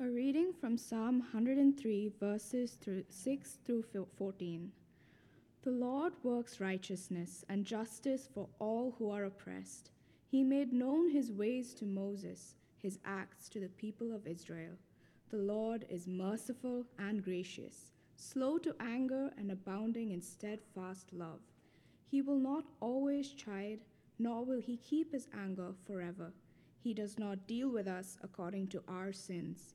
A reading from Psalm 103, verses through 6 through 14. The Lord works righteousness and justice for all who are oppressed. He made known his ways to Moses, his acts to the people of Israel. The Lord is merciful and gracious, slow to anger and abounding in steadfast love. He will not always chide, nor will he keep his anger forever. He does not deal with us according to our sins,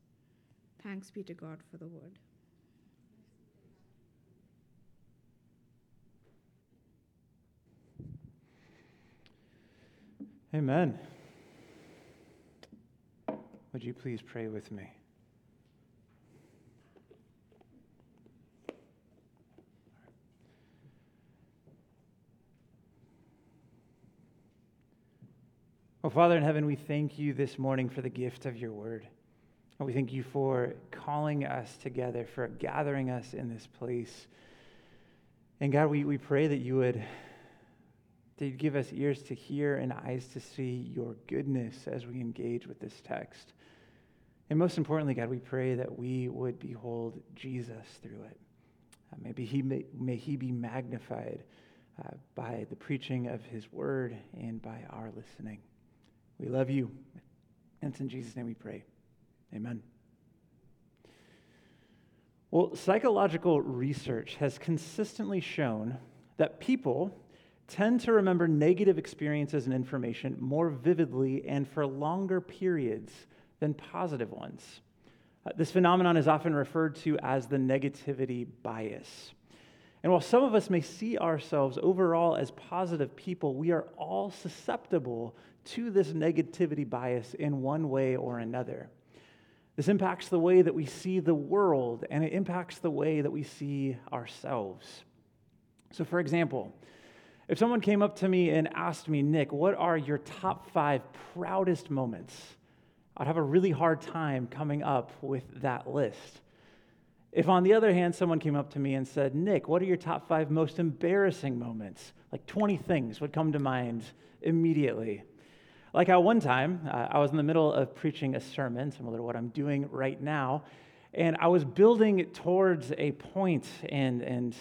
Thanks be to God for the word. Amen. Would you please pray with me? Oh, Father in heaven, we thank you this morning for the gift of your word. We thank you for calling us together, for gathering us in this place. And God, we, we pray that you would that you'd give us ears to hear and eyes to see your goodness as we engage with this text. And most importantly, God, we pray that we would behold Jesus through it. Uh, maybe he may, may he be magnified uh, by the preaching of his word and by our listening. We love you. And it's in Jesus' name we pray. Amen. Well, psychological research has consistently shown that people tend to remember negative experiences and information more vividly and for longer periods than positive ones. Uh, this phenomenon is often referred to as the negativity bias. And while some of us may see ourselves overall as positive people, we are all susceptible to this negativity bias in one way or another. This impacts the way that we see the world, and it impacts the way that we see ourselves. So, for example, if someone came up to me and asked me, Nick, what are your top five proudest moments? I'd have a really hard time coming up with that list. If, on the other hand, someone came up to me and said, Nick, what are your top five most embarrassing moments? Like 20 things would come to mind immediately. Like at one time, uh, I was in the middle of preaching a sermon, similar to what I'm doing right now, and I was building towards a point, and, and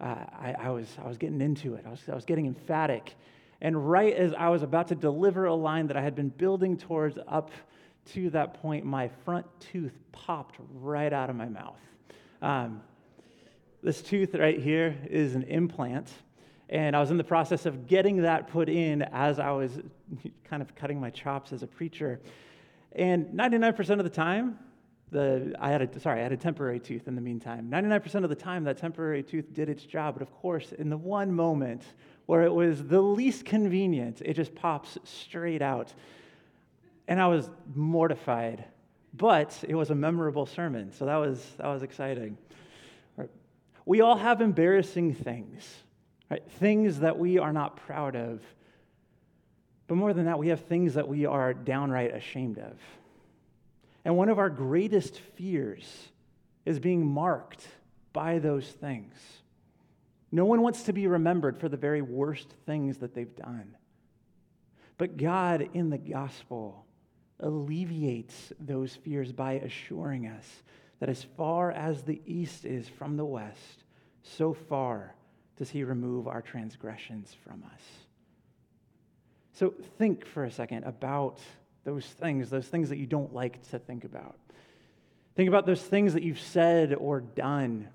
uh, I, I, was, I was getting into it. I was, I was getting emphatic. And right as I was about to deliver a line that I had been building towards up to that point, my front tooth popped right out of my mouth. Um, this tooth right here is an implant. And I was in the process of getting that put in as I was kind of cutting my chops as a preacher. And 99% of the time, the, I had a, sorry, I had a temporary tooth in the meantime. 99% of the time, that temporary tooth did its job. But of course, in the one moment where it was the least convenient, it just pops straight out. And I was mortified. But it was a memorable sermon, so that was, that was exciting. We all have embarrassing things right? Things that we are not proud of. But more than that, we have things that we are downright ashamed of. And one of our greatest fears is being marked by those things. No one wants to be remembered for the very worst things that they've done. But God in the gospel alleviates those fears by assuring us that as far as the east is from the west, so far does he remove our transgressions from us. So think for a second about those things, those things that you don't like to think about. Think about those things that you've said or done,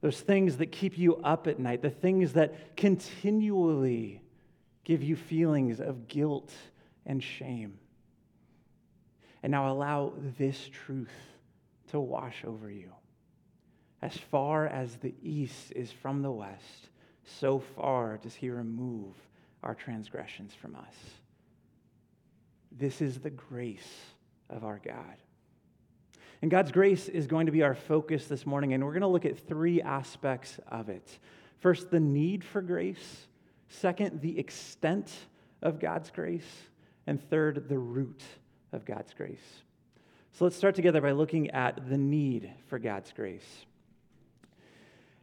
those things that keep you up at night, the things that continually give you feelings of guilt and shame. And now allow this truth to wash over you. As far as the east is from the west, so far does he remove our transgressions from us. This is the grace of our God. And God's grace is going to be our focus this morning, and we're going to look at three aspects of it. First, the need for grace. Second, the extent of God's grace. And third, the root of God's grace. So let's start together by looking at the need for God's grace.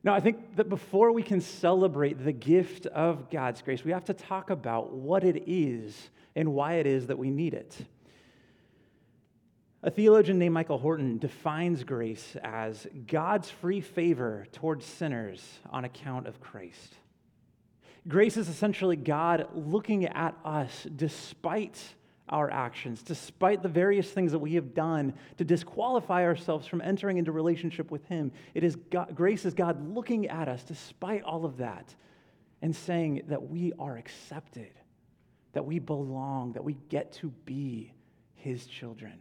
Now, I think that before we can celebrate the gift of God's grace, we have to talk about what it is and why it is that we need it. A theologian named Michael Horton defines grace as God's free favor towards sinners on account of Christ. Grace is essentially God looking at us despite our actions, despite the various things that we have done to disqualify ourselves from entering into relationship with Him. It is God, grace is God looking at us despite all of that and saying that we are accepted, that we belong, that we get to be His children.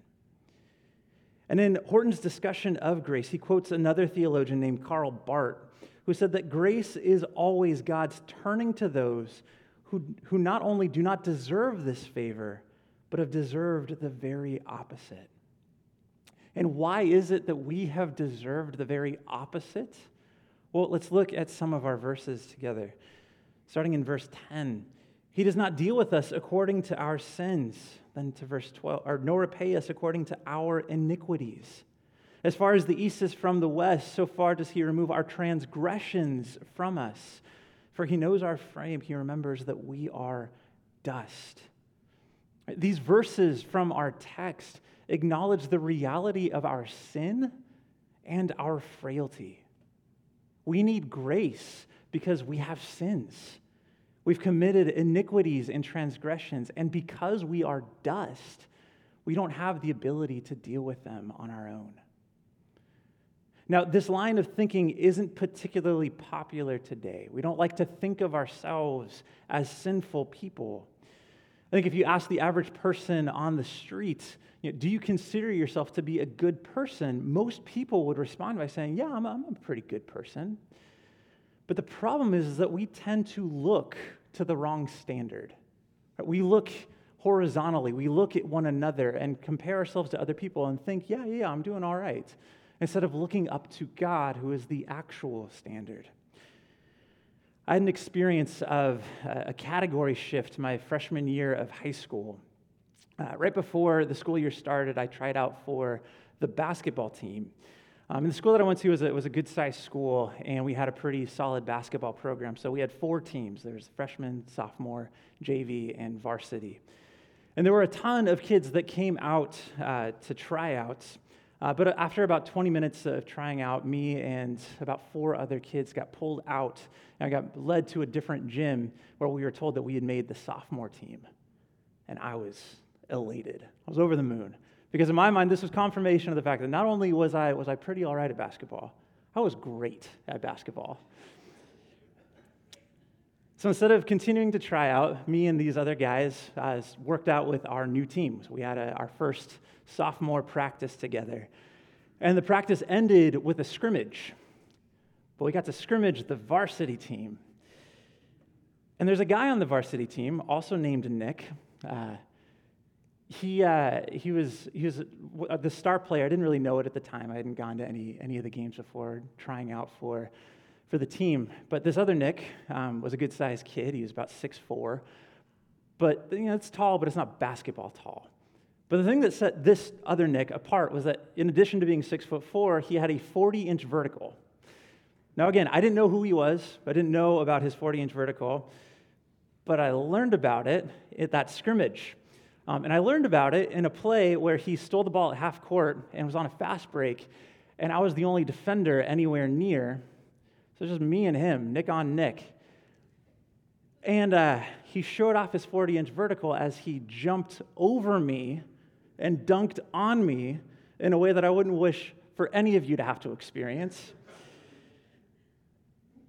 And in Horton's discussion of grace, he quotes another theologian named Karl Barth, who said that grace is always God's turning to those who, who not only do not deserve this favor, but have deserved the very opposite. And why is it that we have deserved the very opposite? Well, let's look at some of our verses together. Starting in verse 10. He does not deal with us according to our sins, then to verse 12, or nor repay us according to our iniquities. As far as the east is from the west, so far does he remove our transgressions from us. For he knows our frame, he remembers that we are dust. These verses from our text acknowledge the reality of our sin and our frailty. We need grace because we have sins. We've committed iniquities and transgressions, and because we are dust, we don't have the ability to deal with them on our own. Now, this line of thinking isn't particularly popular today. We don't like to think of ourselves as sinful people. I think if you ask the average person on the street, you know, do you consider yourself to be a good person? Most people would respond by saying, Yeah, I'm a, I'm a pretty good person. But the problem is, is that we tend to look to the wrong standard. We look horizontally, we look at one another and compare ourselves to other people and think, Yeah, yeah, I'm doing all right, instead of looking up to God, who is the actual standard. I had an experience of a category shift my freshman year of high school. Uh, right before the school year started, I tried out for the basketball team. Um, the school that I went to was a, was a good sized school, and we had a pretty solid basketball program. So we had four teams there was freshman, sophomore, JV, and varsity. And there were a ton of kids that came out uh, to tryouts. Uh, but after about 20 minutes of trying out, me and about four other kids got pulled out, and I got led to a different gym where we were told that we had made the sophomore team. And I was elated. I was over the moon. Because in my mind, this was confirmation of the fact that not only was I, was I pretty all right at basketball, I was great at basketball. So instead of continuing to try out, me and these other guys uh, worked out with our new teams. We had a, our first sophomore practice together. And the practice ended with a scrimmage. But we got to scrimmage the varsity team. And there's a guy on the varsity team, also named Nick. Uh, he, uh, he was, he was the star player. I didn't really know it at the time. I hadn't gone to any, any of the games before trying out for for the team. But this other Nick um, was a good sized kid. He was about six four, But, you know, it's tall, but it's not basketball tall. But the thing that set this other Nick apart was that in addition to being six foot four, he had a 40 inch vertical. Now, again, I didn't know who he was, I didn't know about his 40 inch vertical, but I learned about it at that scrimmage. Um, and I learned about it in a play where he stole the ball at half court and was on a fast break, and I was the only defender anywhere near. So it's just me and him, Nick on Nick. And uh, he showed off his 40 inch vertical as he jumped over me and dunked on me in a way that I wouldn't wish for any of you to have to experience.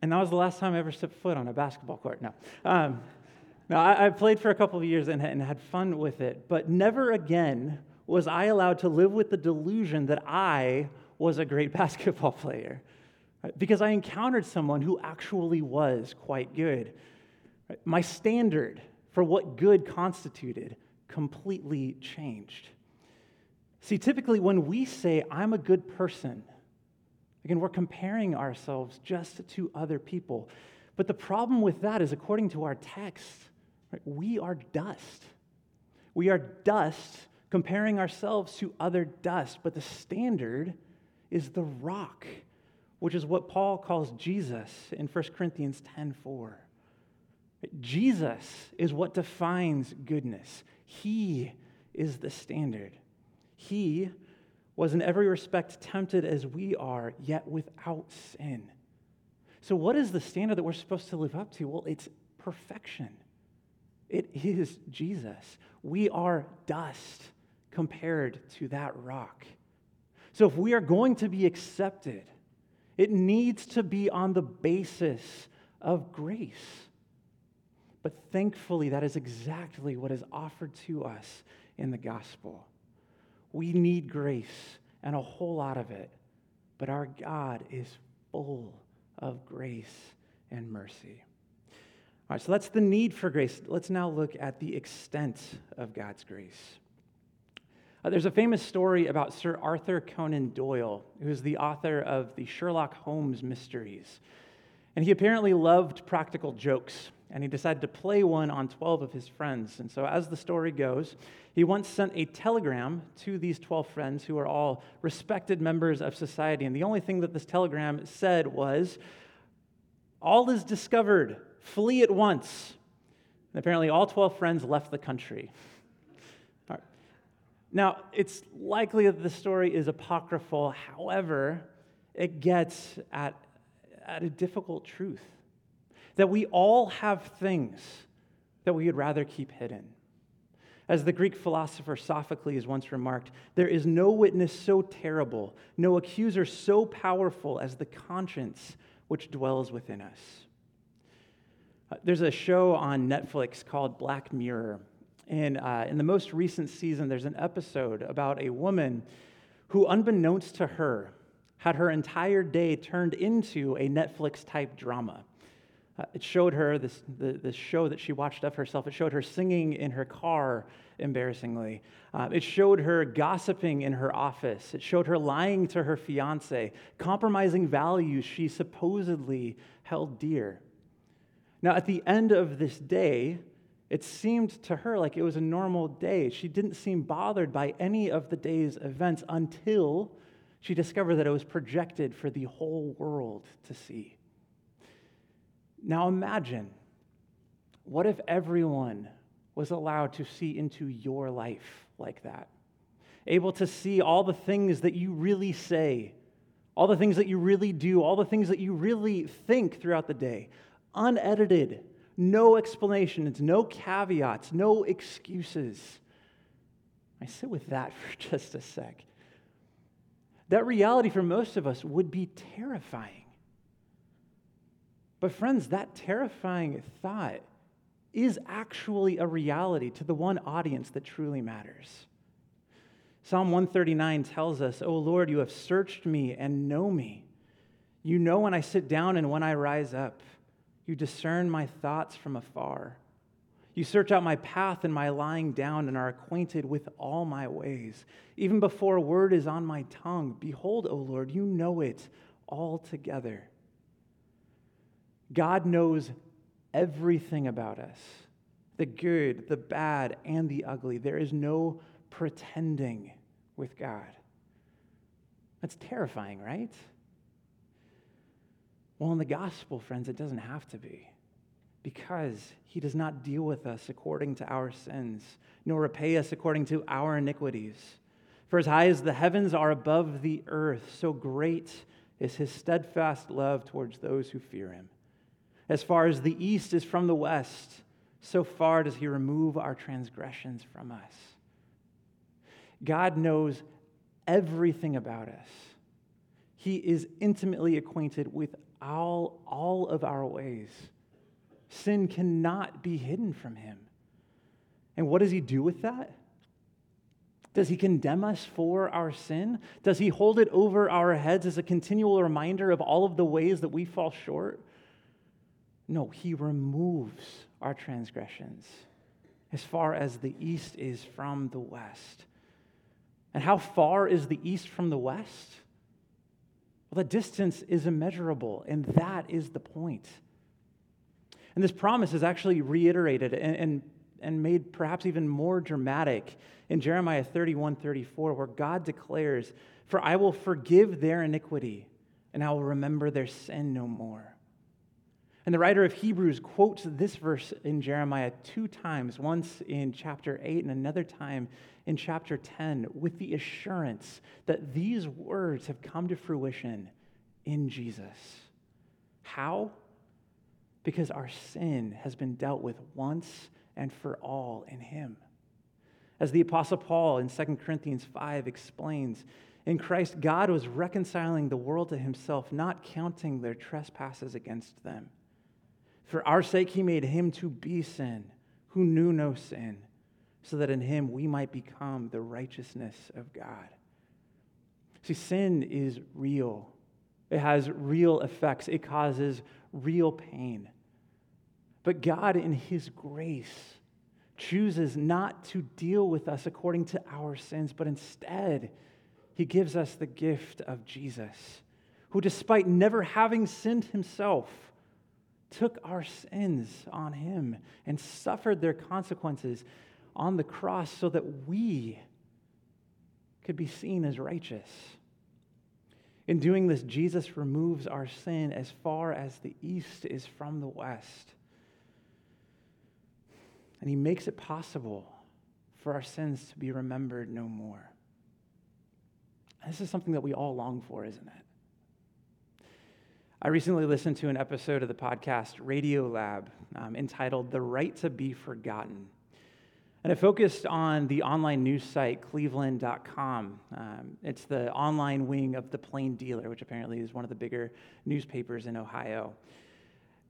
And that was the last time I ever stepped foot on a basketball court. No. Um, now, I, I, played for a couple of years and, and had fun with it, but never again was I allowed to live with the delusion that I was a great basketball player because I encountered someone who actually was quite good. My standard for what good constituted completely changed. See, typically when we say, I'm a good person, again, we're comparing ourselves just to other people. But the problem with that is, according to our text, right, we are dust. We are dust comparing ourselves to other dust, but the standard is the rock, which is what Paul calls Jesus in 1 Corinthians 10:4. Jesus is what defines goodness. He is the standard. He was in every respect tempted as we are, yet without sin. So, what is the standard that we're supposed to live up to? Well, it's perfection. It is Jesus. We are dust compared to that rock. So, if we are going to be accepted, it needs to be on the basis of grace. But thankfully, that is exactly what is offered to us in the gospel. We need grace and a whole lot of it, but our God is full of grace and mercy. All right, so that's the need for grace. Let's now look at the extent of God's grace. Uh, there's a famous story about Sir Arthur Conan Doyle, who's the author of the Sherlock Holmes mysteries. And he apparently loved practical jokes, and he decided to play one on 12 of his friends. And so, as the story goes, he once sent a telegram to these 12 friends who are all respected members of society. And the only thing that this telegram said was, All is discovered, flee at once. And apparently, all 12 friends left the country. Now, it's likely that the story is apocryphal. However, it gets at, at a difficult truth that we all have things that we would rather keep hidden. As the Greek philosopher Sophocles once remarked, there is no witness so terrible, no accuser so powerful as the conscience which dwells within us. Uh, there's a show on Netflix called Black Mirror. And uh, in the most recent season, there's an episode about a woman who, unbeknownst to her, had her entire day turned into a Netflix type drama. Uh, it showed her this, the, this show that she watched of herself. It showed her singing in her car, embarrassingly. Uh, it showed her gossiping in her office. It showed her lying to her fiance, compromising values she supposedly held dear. Now, at the end of this day, it seemed to her like it was a normal day. She didn't seem bothered by any of the day's events until she discovered that it was projected for the whole world to see. Now imagine what if everyone was allowed to see into your life like that? Able to see all the things that you really say, all the things that you really do, all the things that you really think throughout the day, unedited, no explanations, no caveats, no excuses. I sit with that for just a sec. That reality for most of us would be terrifying. But, friends, that terrifying thought is actually a reality to the one audience that truly matters. Psalm 139 tells us, O Lord, you have searched me and know me. You know when I sit down and when I rise up. You discern my thoughts from afar. You search out my path and my lying down and are acquainted with all my ways. Even before a word is on my tongue, behold, O Lord, you know it altogether. God knows everything about us the good, the bad, and the ugly. There is no pretending with God. That's terrifying, right? Well, in the gospel, friends, it doesn't have to be because he does not deal with us according to our sins, nor repay us according to our iniquities. For as high as the heavens are above the earth, so great is his steadfast love towards those who fear him. As far as the east is from the west, so far does he remove our transgressions from us. God knows everything about us. He is intimately acquainted with all, all of our ways. Sin cannot be hidden from him. And what does he do with that? Does he condemn us for our sin? Does he hold it over our heads as a continual reminder of all of the ways that we fall short? No, he removes our transgressions as far as the east is from the west. And how far is the east from the west? Well, the distance is immeasurable, and that is the point. And this promise is actually reiterated and, and, and made perhaps even more dramatic in Jeremiah 31 34, where God declares, For I will forgive their iniquity, and I will remember their sin no more. And the writer of Hebrews quotes this verse in Jeremiah two times, once in chapter 8 and another time in chapter 10, with the assurance that these words have come to fruition in Jesus. How? Because our sin has been dealt with once and for all in Him. As the Apostle Paul in 2 Corinthians 5 explains, in Christ, God was reconciling the world to Himself, not counting their trespasses against them. For our sake, he made him to be sin, who knew no sin, so that in him we might become the righteousness of God. See, sin is real, it has real effects, it causes real pain. But God, in his grace, chooses not to deal with us according to our sins, but instead, he gives us the gift of Jesus, who, despite never having sinned himself, took our sins on him and suffered their consequences on the cross so that we could be seen as righteous. In doing this, Jesus removes our sin as far as the east is from the west. And he makes it possible for our sins to be remembered no more. This is something that we all long for, isn't it? I recently listened to an episode of the podcast Radio Lab um, entitled The Right to Be Forgotten. And it focused on the online news site cleveland.com. Um, it's the online wing of the Plain Dealer, which apparently is one of the bigger newspapers in Ohio.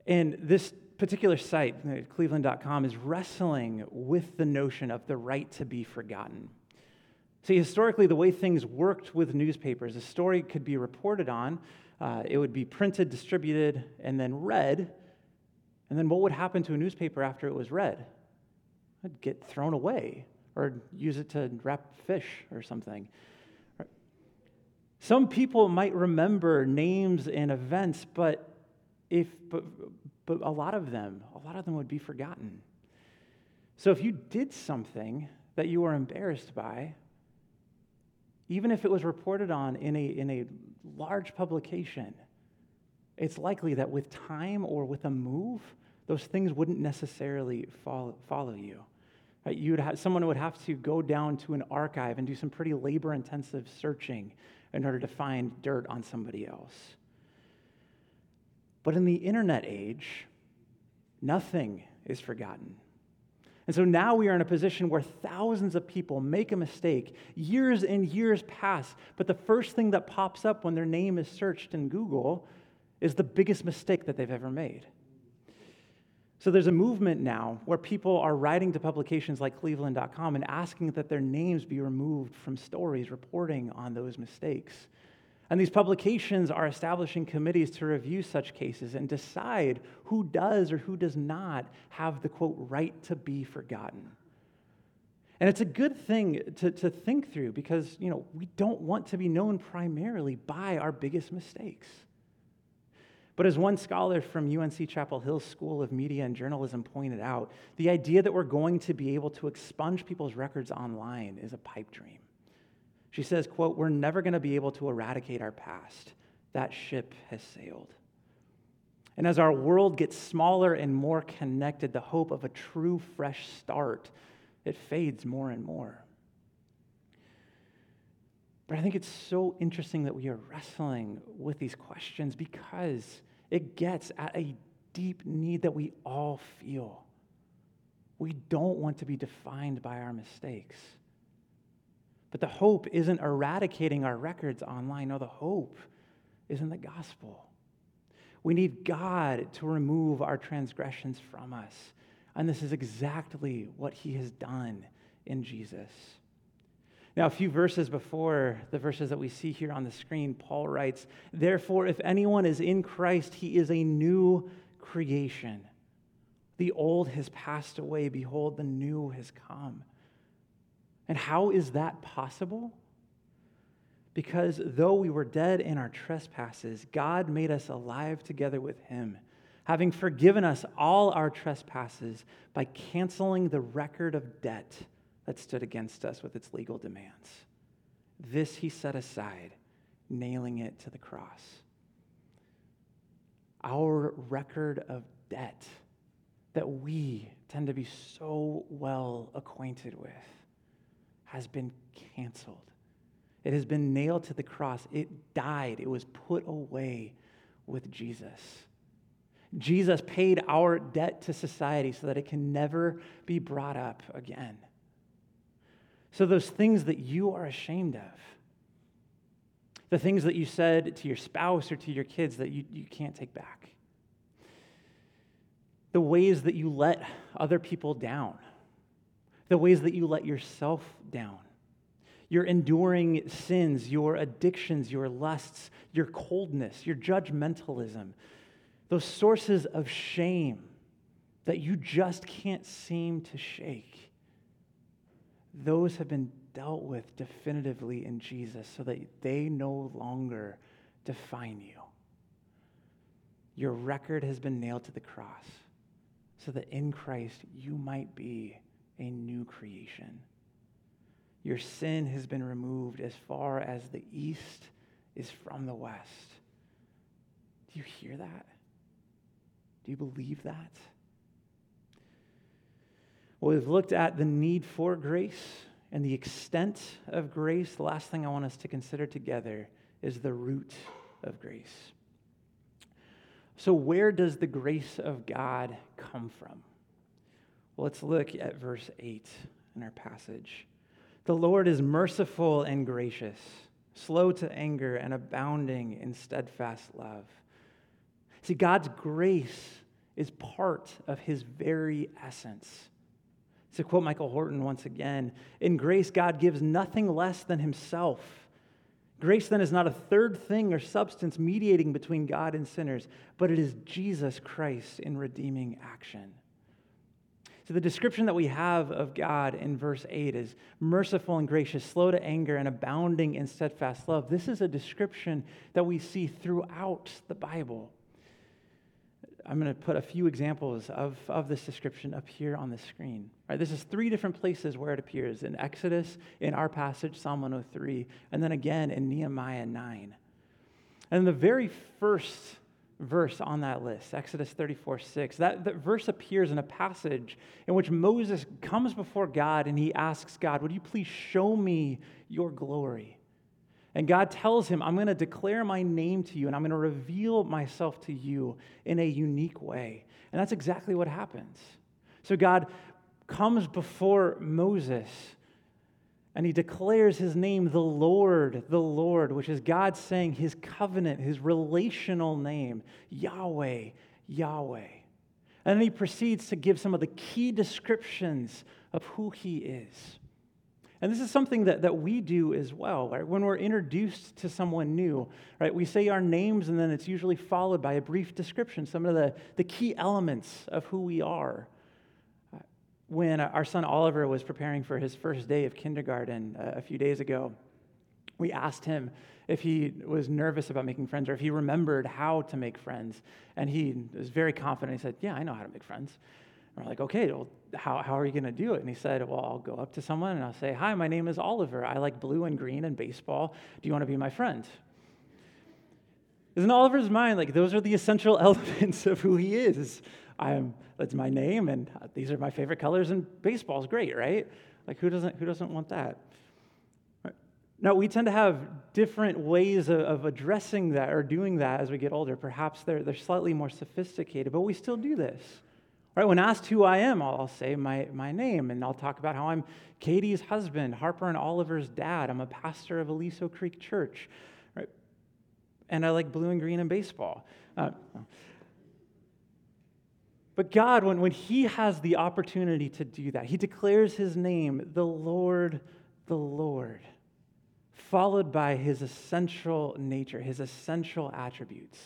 And this particular site, cleveland.com, is wrestling with the notion of the right to be forgotten. See, historically, the way things worked with newspapers, a story could be reported on, uh, it would be printed, distributed, and then read. And then what would happen to a newspaper after it was read? It'd get thrown away or use it to wrap fish or something. Some people might remember names and events, but if but, but a lot of them, a lot of them would be forgotten. So if you did something that you were embarrassed by, even if it was reported on in a, in a large publication, it's likely that with time or with a move, those things wouldn't necessarily follow, follow you. You'd have, someone would have to go down to an archive and do some pretty labor intensive searching in order to find dirt on somebody else. But in the internet age, nothing is forgotten. And so now we are in a position where thousands of people make a mistake. Years and years pass, but the first thing that pops up when their name is searched in Google is the biggest mistake that they've ever made. So there's a movement now where people are writing to publications like cleveland.com and asking that their names be removed from stories reporting on those mistakes. And these publications are establishing committees to review such cases and decide who does or who does not have the quote right to be forgotten. And it's a good thing to, to think through because, you know, we don't want to be known primarily by our biggest mistakes. But as one scholar from UNC Chapel Hill School of Media and Journalism pointed out, the idea that we're going to be able to expunge people's records online is a pipe dream. She says, quote, we're never going to be able to eradicate our past. That ship has sailed. And as our world gets smaller and more connected, the hope of a true fresh start, it fades more and more. But I think it's so interesting that we are wrestling with these questions because it gets at a deep need that we all feel. We don't want to be defined by our mistakes. But the hope isn't eradicating our records online. No, the hope is in the gospel. We need God to remove our transgressions from us. And this is exactly what he has done in Jesus. Now, a few verses before the verses that we see here on the screen, Paul writes, Therefore, if anyone is in Christ, he is a new creation. The old has passed away. Behold, the new has come. And how is that possible? Because though we were dead in our trespasses, God made us alive together with him, having forgiven us all our trespasses by canceling the record of debt that stood against us with its legal demands. This he set aside, nailing it to the cross. Our record of debt that we tend to be so well acquainted with has been canceled. It has been nailed to the cross. It died. It was put away with Jesus. Jesus paid our debt to society so that it can never be brought up again. So, those things that you are ashamed of, the things that you said to your spouse or to your kids that you, you can't take back, the ways that you let other people down, the ways that you let yourself down, your enduring sins, your addictions, your lusts, your coldness, your judgmentalism, those sources of shame that you just can't seem to shake, those have been dealt with definitively in Jesus so that they no longer define you. Your record has been nailed to the cross so that in Christ you might be a new creation. Your sin has been removed as far as the east is from the west. Do you hear that? Do you believe that? Well, we've looked at the need for grace and the extent of grace. The last thing I want us to consider together is the root of grace. So, where does the grace of God come from? Well, let's look at verse 8 in our passage. The Lord is merciful and gracious, slow to anger, and abounding in steadfast love. See, God's grace is part of his very essence. To quote Michael Horton once again, in grace, God gives nothing less than himself. Grace then is not a third thing or substance mediating between God and sinners, but it is Jesus Christ in redeeming action. So, the description that we have of God in verse 8 is merciful and gracious, slow to anger, and abounding in steadfast love. This is a description that we see throughout the Bible. I'm going to put a few examples of, of this description up here on the screen. This is three different places where it appears in Exodus, in our passage, Psalm 103, and then again in Nehemiah 9. And the very first verse on that list, Exodus 34 6, that, that verse appears in a passage in which Moses comes before God and he asks God, Would you please show me your glory? And God tells him, I'm going to declare my name to you and I'm going to reveal myself to you in a unique way. And that's exactly what happens. So God comes before Moses and he declares his name, the Lord, the Lord, which is God saying his covenant, his relational name, Yahweh, Yahweh. And then he proceeds to give some of the key descriptions of who he is. And this is something that, that we do as well, right? When we're introduced to someone new, right? We say our names and then it's usually followed by a brief description, some of the, the key elements of who we are. When our son Oliver was preparing for his first day of kindergarten uh, a few days ago, we asked him if he was nervous about making friends or if he remembered how to make friends. And he was very confident. He said, Yeah, I know how to make friends. And we're like, okay, well, how, how are you going to do it? And he said, well, I'll go up to someone and I'll say, hi, my name is Oliver. I like blue and green and baseball. Do you want to be my friend? Isn't Oliver's mind like those are the essential elements of who he is? I'm, that's my name, and uh, these are my favorite colors, and baseball's great, right? Like who doesn't who doesn't want that? Now we tend to have different ways of, of addressing that or doing that as we get older. Perhaps they're they're slightly more sophisticated, but we still do this. Right, when asked who I am, I'll, say my, my name and I'll talk about how I'm Katie's husband, Harper and Oliver's dad. I'm a pastor of Aliso Creek Church. Right? And I like blue and green and baseball. Uh, but God, when, when He has the opportunity to do that, He declares His name, the Lord, the Lord, followed by His essential nature, His essential attributes.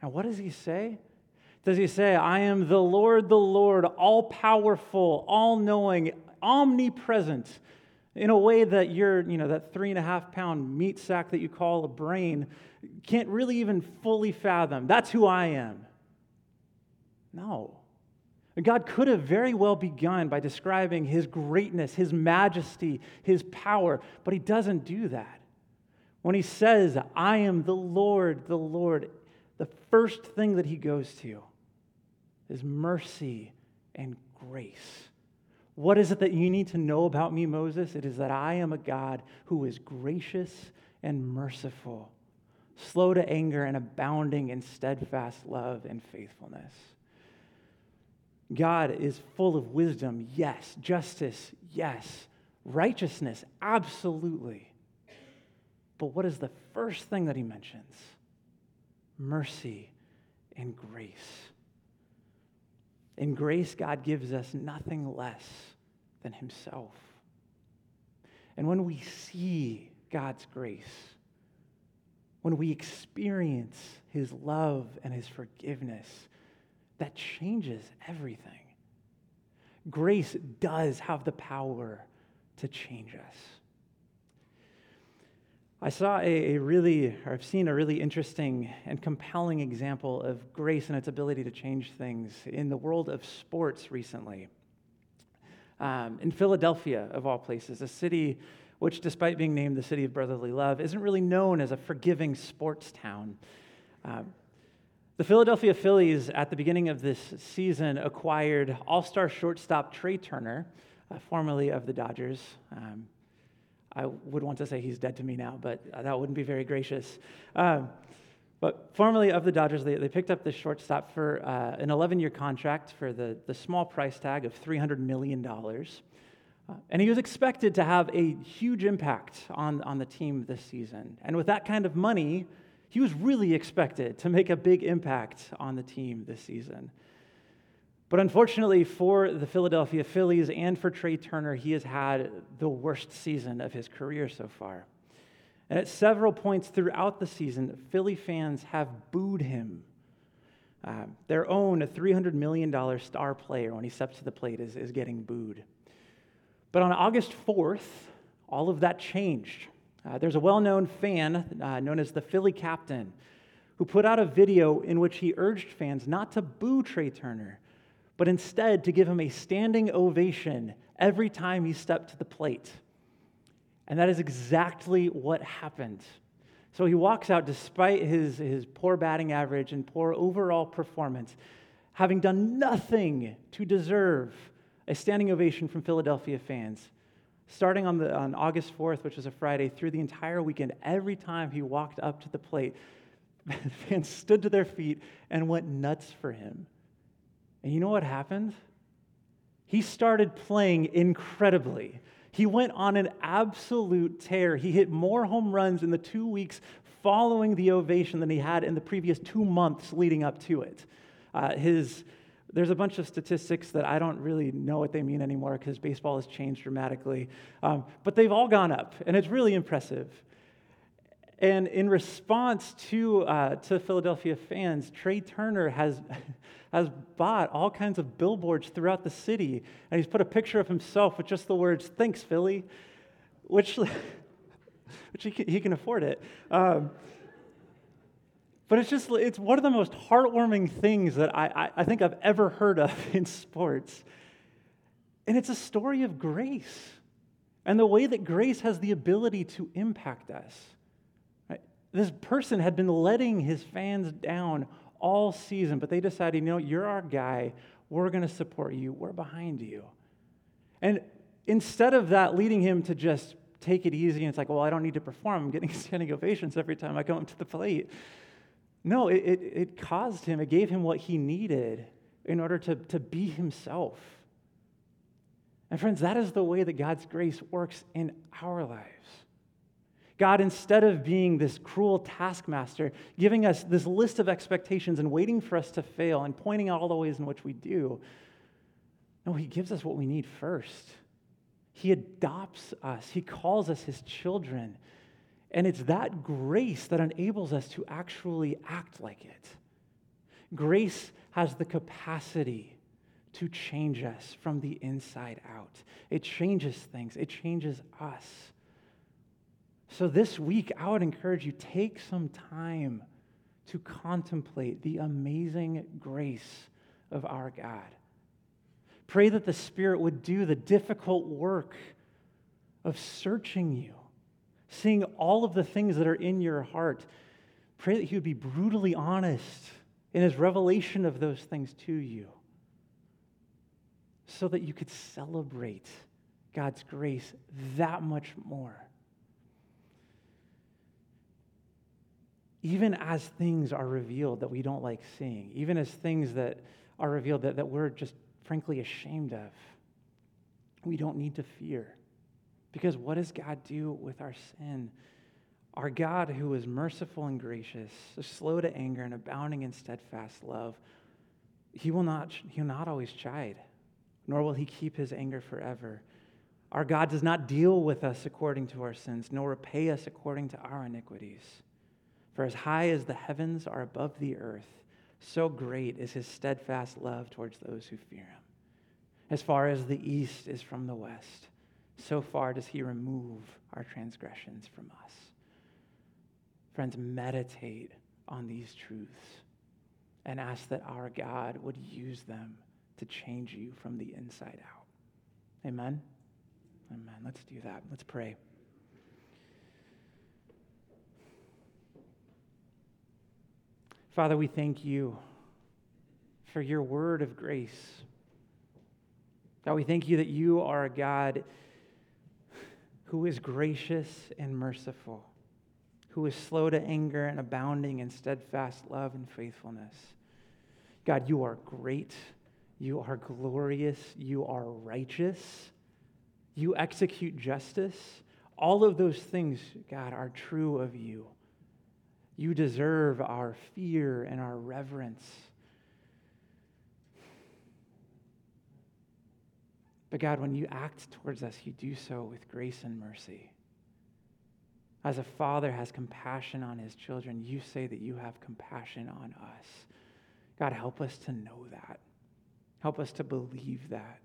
And what does He say? Does he say, I am the Lord, the Lord, all powerful, all knowing, omnipresent? in a way that your, you know, that three and a half pound meat sack that you call a brain can't really even fully fathom. That's who I am. No. God could have very well begun by describing his greatness, his majesty, his power, but he doesn't do that. When he says, I am the Lord, the Lord, the first thing that he goes to is mercy and grace. What is it that you need to know about me, Moses? It is that I am a God who is gracious and merciful, slow to anger and abounding in steadfast love and faithfulness. God is full of wisdom, yes. Justice, yes. Righteousness, absolutely. But what is the first thing that he mentions? Mercy and grace. In grace, God gives us nothing less than himself. And when we see God's grace, when we experience his love and his forgiveness, that changes everything. Grace does have the power to change us. I saw a, a, really, or I've seen a really interesting and compelling example of grace and its ability to change things in the world of sports recently. Um, in Philadelphia, of all places, a city which, despite being named the city of brotherly love, isn't really known as a forgiving sports town. Uh, the Philadelphia Phillies, at the beginning of this season, acquired all star shortstop Trea Turner, uh, formerly of the Dodgers. Um, I would want to say he's dead to me now, but that wouldn't be very gracious. Um, but formerly of the Dodgers, they, they picked up this shortstop for uh, an 11 year contract for the, the small price tag of $300 million. Uh, and he was expected to have a huge impact on, on the team this season. And with that kind of money, he was really expected to make a big impact on the team this season. But unfortunately for the Philadelphia Phillies and for Trea Turner, he has had the worst season of his career so far. And at several points throughout the season, Philly fans have booed him. Uh, their own $300 million star player, when he steps to the plate, is, is getting booed. But on August 4th, all of that changed. Uh, there's a well known fan uh, known as the Philly Captain who put out a video in which he urged fans not to boo Trea Turner, but instead to give him a standing ovation every time he stepped to the plate. And that is exactly what happened. So he walks out despite his, his poor batting average and poor overall performance, having done nothing to deserve a standing ovation from Philadelphia fans starting on, the, on August 4th, which was a Friday, through the entire weekend, every time he walked up to the plate, fans stood to their feet and went nuts for him. And you know what happened? He started playing incredibly. He went on an absolute tear. He hit more home runs in the two weeks following the ovation than he had in the previous two months leading up to it. Uh, his there's a bunch of statistics that I don't really know what they mean anymore because baseball has changed dramatically. Um, but they've all gone up, and it's really impressive. And in response to, uh, to Philadelphia fans, Trea Turner has, has bought all kinds of billboards throughout the city, and he's put a picture of himself with just the words, Thanks, Philly, which, which he, can, he can afford it. Um, but it's just, it's one of the most heartwarming things that I, I, I think I've ever heard of in sports. And it's a story of grace and the way that grace has the ability to impact us. This person had been letting his fans down all season, but they decided, you know, you're our guy. We're going to support you. We're behind you. And instead of that leading him to just take it easy and it's like, well, I don't need to perform. I'm getting standing ovations every time I come up to the plate. No, it, it, it, caused him, it gave him what he needed in order to, to be himself. And friends, that is the way that God's grace works in our lives. God, instead of being this cruel taskmaster, giving us this list of expectations and waiting for us to fail and pointing out all the ways in which we do, no, He gives us what we need first. He adopts us, He calls us His children. And it's that grace that enables us to actually act like it. Grace has the capacity to change us from the inside out. It changes things, it changes us. So this week, I would encourage you take some time to contemplate the amazing grace of our God. Pray that the Spirit would do the difficult work of searching you, seeing all of the things that are in your heart. Pray that He would be brutally honest in His revelation of those things to you so that you could celebrate God's grace that much more. Even as things are revealed that we don't like seeing, even as things that are revealed that, that we're just frankly ashamed of, we don't need to fear. Because what does God do with our sin? Our God, who is merciful and gracious, slow to anger and abounding in steadfast love, he will not, he will not always chide nor will he keep his anger forever. Our God does not deal with us according to our sins, nor repay us according to our iniquities. For as high as the heavens are above the earth, so great is his steadfast love towards those who fear him. As far as the east is from the west, so far does he remove our transgressions from us. Friends, meditate on these truths and ask that our God would use them to change you from the inside out. Amen? Amen. Let's do that. Let's pray. Father, we thank you for your word of grace. God, we thank you that you are a God who is gracious and merciful, who is slow to anger and abounding in steadfast love and faithfulness. God, you are great you are glorious. You are righteous. You execute justice. All of those things, God, are true of you. You deserve our fear and our reverence. But God, when you act towards us, you do so with grace and mercy. As a father has compassion on his children, you say that you have compassion on us. God, help us to know that. Help us to believe that.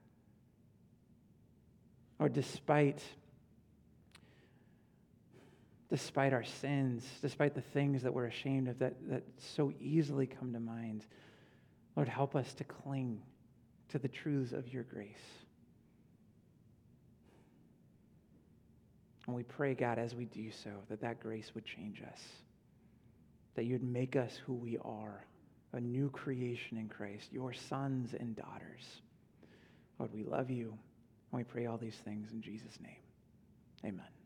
Or despite despite our sins, despite the things that we're ashamed of that, that so easily come to mind, Lord, help us to cling to the truths of your grace. And we pray, God, as we do so, that that grace would change us, that you'd make us who we are a new creation in Christ, your sons and daughters. Lord, we love you. And we pray all these things in Jesus' name. Amen.